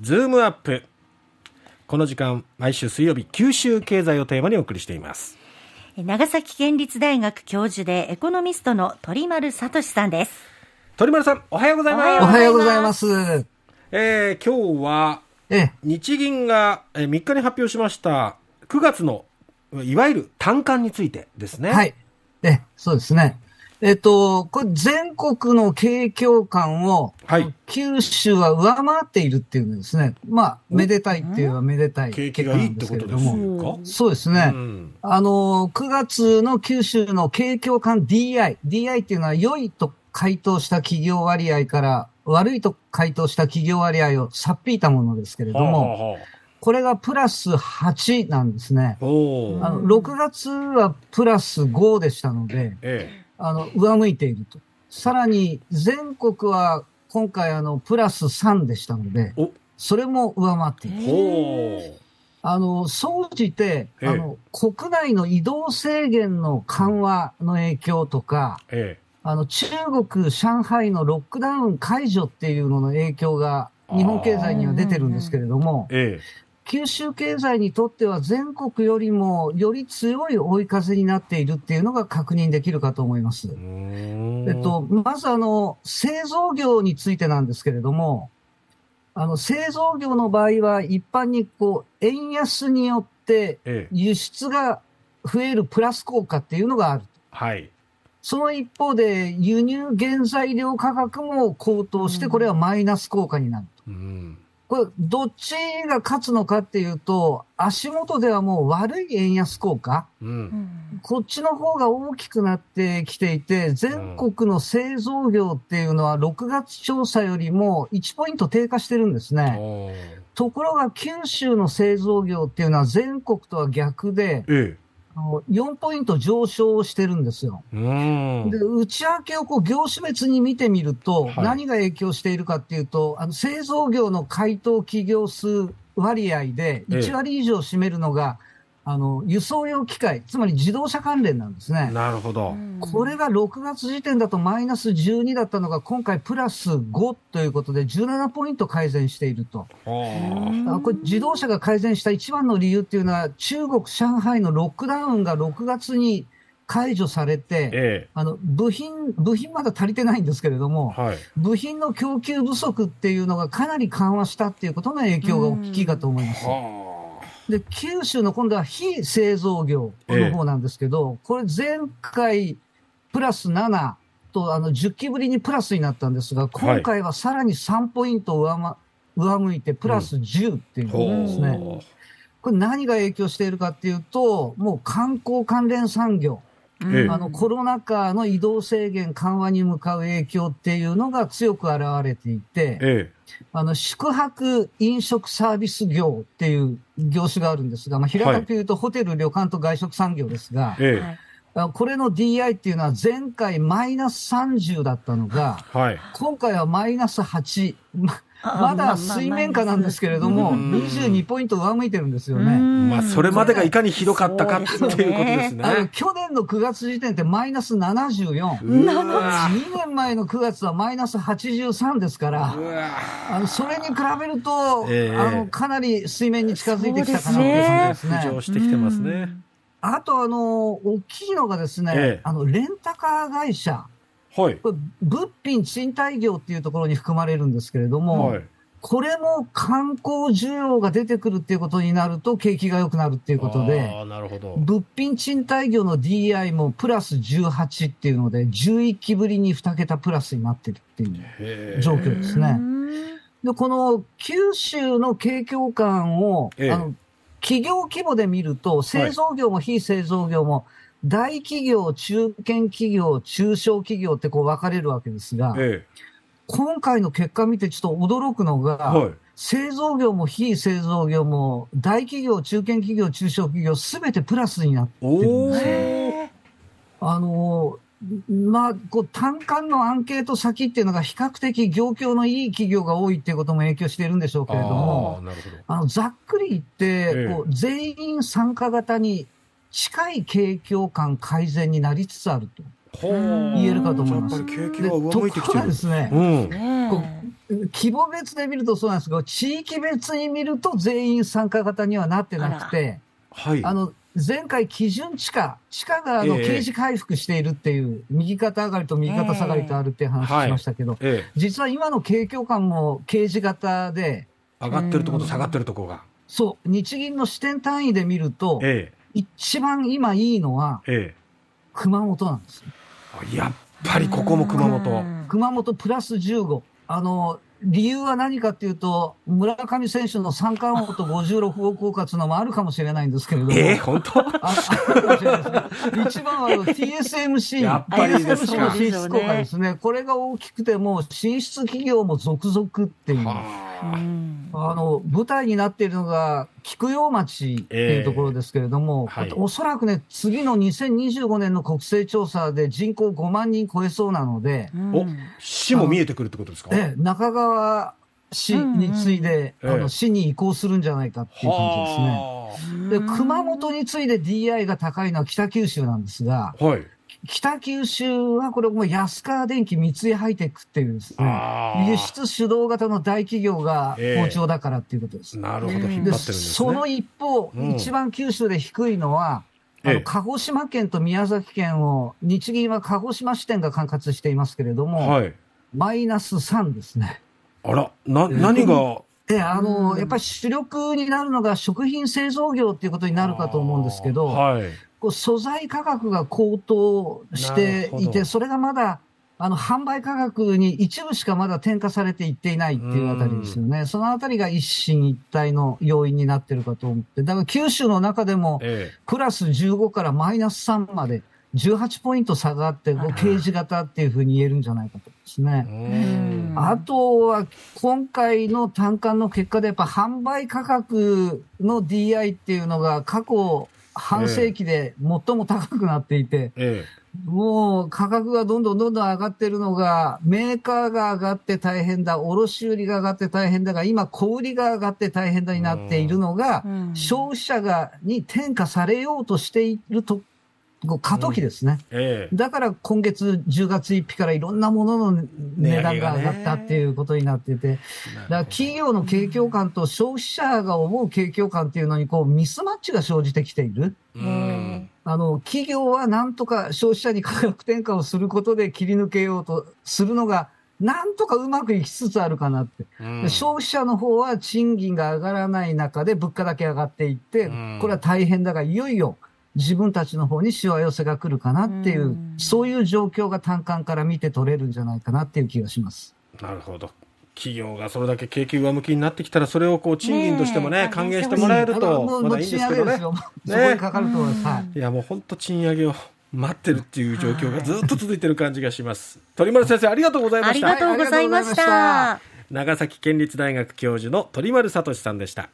ズームアップ。この時間、毎週水曜日、九州経済をテーマにお送りしています。長崎県立大学教授でエコノミストの鳥丸聡さんです。鳥丸さん、おはようございます。おおはようございます。えー、今日は、え日銀がえー3日に発表しました、9月の、いわゆる短観についてですね。え、はい。え、そうですね。えっと、これ全国の景況感を、はい。九州は上回っているっていうんですね。まあ、めでたいっていうのはめでたい景気がいいってことですも。かそうですね。うん。あの、9月の九州の景況感 DI。DI っていうのは良いと回答した企業割合から悪いと回答した企業割合をさっぴいたものですけれども、はあはあこれがプラス8なんですね。あの、6月はプラス5でしたので、えあの、上向いていると。さらに、全国は今回あの、プラス3でしたので、お。それも上回っていえる。あの、総じて、ええ。あの、国内の移動制限の緩和の影響とか、え。あの、中国、上海のロックダウン解除っていうのの影響が、日本経済には出てるんですけれどもえ、え九州経済にとっては全国よりもより強い追い風になっているっていうのが確認できるかと思いますえ。っと、まずあの、製造業についてなんですけれども、あの、製造業の場合は一般にこう、円安によってええ輸出が増えるプラス効果っていうのがある。はい。その一方で輸入原材料価格も高騰して、これはマイナス効果になる。うん。これ、どっちが勝つのかっていうと、足元ではもう悪い円安効果うん。こっちの方が大きくなってきていて、全国の製造業っていうのは6月調査よりも1ポイント低下してるんですね。ところが九州の製造業っていうのは全国とは逆で、えあの4ポイント上昇してるんですよ。で、。内訳をこう業種別に見てみると、はい何が影響しているかっていうと、あの製造業の回答企業数割合でええ1割以上占めるのが、あの、輸送用機械、つまり自動車関連なんですね。なるほど。これが6月時点だとマイナス12だったのが今回プラス5ということで17ポイント改善していると。はあこれ自動車が改善した一番の理由っていうのは中国、上海のロックダウンが6月に解除されあ。て、えあの、部品、部品まだ足りてないんですけれどえ。も、はい。部品の供給不足っていうのがかなり緩和したっていうことの影響が大きいかと思います。はで、九州の今度は非製造業の方なんですけど、これ前回プラス7とあの10期ぶりにプラスになったんですが、今回はさらに3ポイント上,、ま、上向いてプラス10っていうあ。ことですね。ほこれ何が影響しているかっていうと、もう観光関連産業、ええあのコロナ禍の移動制限緩和に向かう影響っていうのが強く現れていて、えあの宿泊飲食サービス業っていう業種があるんですが、まあ、平たく言うとホテル、旅館と外食産業ですがえ。、えあこれの DI っていうのは前回マイナス30だったのが、え。はい。今回はマイナス8。ままだ水面下なんですけれども、うん22ポイント上向いてるんですよね。まあ、それまでがいかにひどかったかっていうことですよね。去年の9月時点ってマイナス74。うわ2年前の9月はマイナス83ですからあのそれに比べると、ええあのかなり水面に近づいてきたかなという感じですね。浮上してきてますね。あと、あの、大きいのがですね、ええあの、レンタカー会社、はい。これ物品賃貸業っていうところに含まれるんですけれども、はい。これも観光需要が出てくるっていうことになると景気が良くなるっていうことで、ああ、なるほど。物品賃貸業の DI もプラス18っていうので、11期ぶりに2桁プラスになってるっていう状況ですね。で、この九州の景況感を、ええあの、企業規模で見ると、製造業も非製造業も、大企業、中堅企業、中小企業ってこう分かれるわけですが、え今回の結果見てちょっと驚くのが、え。はい。製造業も非製造業も、大企業、中堅企業、中小企業、すべてプラスになってるんおです。あの、まあ、こう、単管のアンケート先っていうのが比較的業況のいい企業が多いっていうことも影響しているんでしょうけれどもあ、ど。あの、ざっくり言って、ええこう、全員参加型に近い景況感改善になりつつあると。言えるかと思いますやっぱり景気は上向いてきところてる。がですね、うん。規模別で見るとそうなんですけど、地域別に見ると全員参加型にはなってなくて、はい。あの、前回基準地価、地価があのええ刑事回復しているっていう、右肩上がりと右肩下がりとあるっていう話しましたけど、え実は今の景況感も刑事型で、え、上がってるところと下がってるところが。そう、日銀の視点単位で見ると、え一番今いいのはえ、え熊本なんです。え。やっぱりここも熊う本。ん熊本プラス15。あの、理由は何かっていうと、村上選手の三冠王と56億効果のもあるかもしれないんですけれども、ええ、本当？ああるかもしれないですね。一番はあの TSMC、やっぱりですか TSMC の進出効果ですね。これが大きくても、進出企業も続々っていう。あ。の、舞台になっているのが、菊陽町っていうところですけれども、ええはい。おそらくね、次の2025年の国勢調査で人口5万人超えそうなので、うん。お、市も見えてくるってことですか？ええ中川市に次いで、うんうんええ。あの市に移行するんじゃないかっていう感じですね。で、熊本に次いで DI が高いのは北九州なんですが、ははい。北九州はこれもう安川電機三井ハイテックっていうですね。輸出主導型の大企業が好調だからっていうことです。なるほど、うん引っ張ってるんでですね。その一方、うん一番九州で低いのは、あええの鹿児島県と宮崎県を、日銀は鹿児島支店が管轄していますけれども、はい。マイナス3ですね。あら、な、何が、で、あの、うんやっぱり主力になるのが食品製造業っていうことになるかと思うんですけど、はい。こう素材価格が高騰していて、それがまだ、あの、販売価格に一部しかまだ転嫁されていっていないっていうあたりですよね。そのあたりが一進一退の要因になってるかと思って、だから九州の中でも、えプラス15からマイナス3まで18ポイント差があって、こう刑事型っていうふうに言えるんじゃないかとですえ。ね。うんあとは、今回の単価の結果で、やっぱ販売価格の DI っていうのが過去半世紀で最も高くなっていて、えもう価格がどんどんどんどん上がってるのが、メーカーが上がって大変だ、卸売が上がって大変だが、今小売りが上がって大変だになっているのが、うん。消費者が、に転嫁されようとしていると、過渡期ですね。え。ええ。だから今月10月1日からいろんなものの値段が上がったっていうことになってて、だから企業の景況感と消費者が思う景況感っていうのにこうミスマッチが生じてきている。うん。あの、企業はなんとか消費者に価格転嫁をすることで切り抜けようとするのが、なんとかうまくいきつつあるかなって。うんで消費者の方は賃金が上がらない中で物価だけ上がっていってうん、これは大変だが、いよいよ自分たちの方にしわ寄せが来るかなっていうう、んそういう状況が単価から見て取れるんじゃないかなっていう気がします。なるほど。企業がそれだけ景気上向きになってきたら、それをこう賃金としてもね、ねえ還元してもらえると、もうまだいいんですけどね。もう賃上げですよ。そこにかかると思います。はい。いや、もう本当賃上げを待ってるっていう状況がずっと続いてる感じがします。鳥丸先生、ありがとうございました。ありがとうございました。長崎県立大学教授の鳥丸聡さんでした。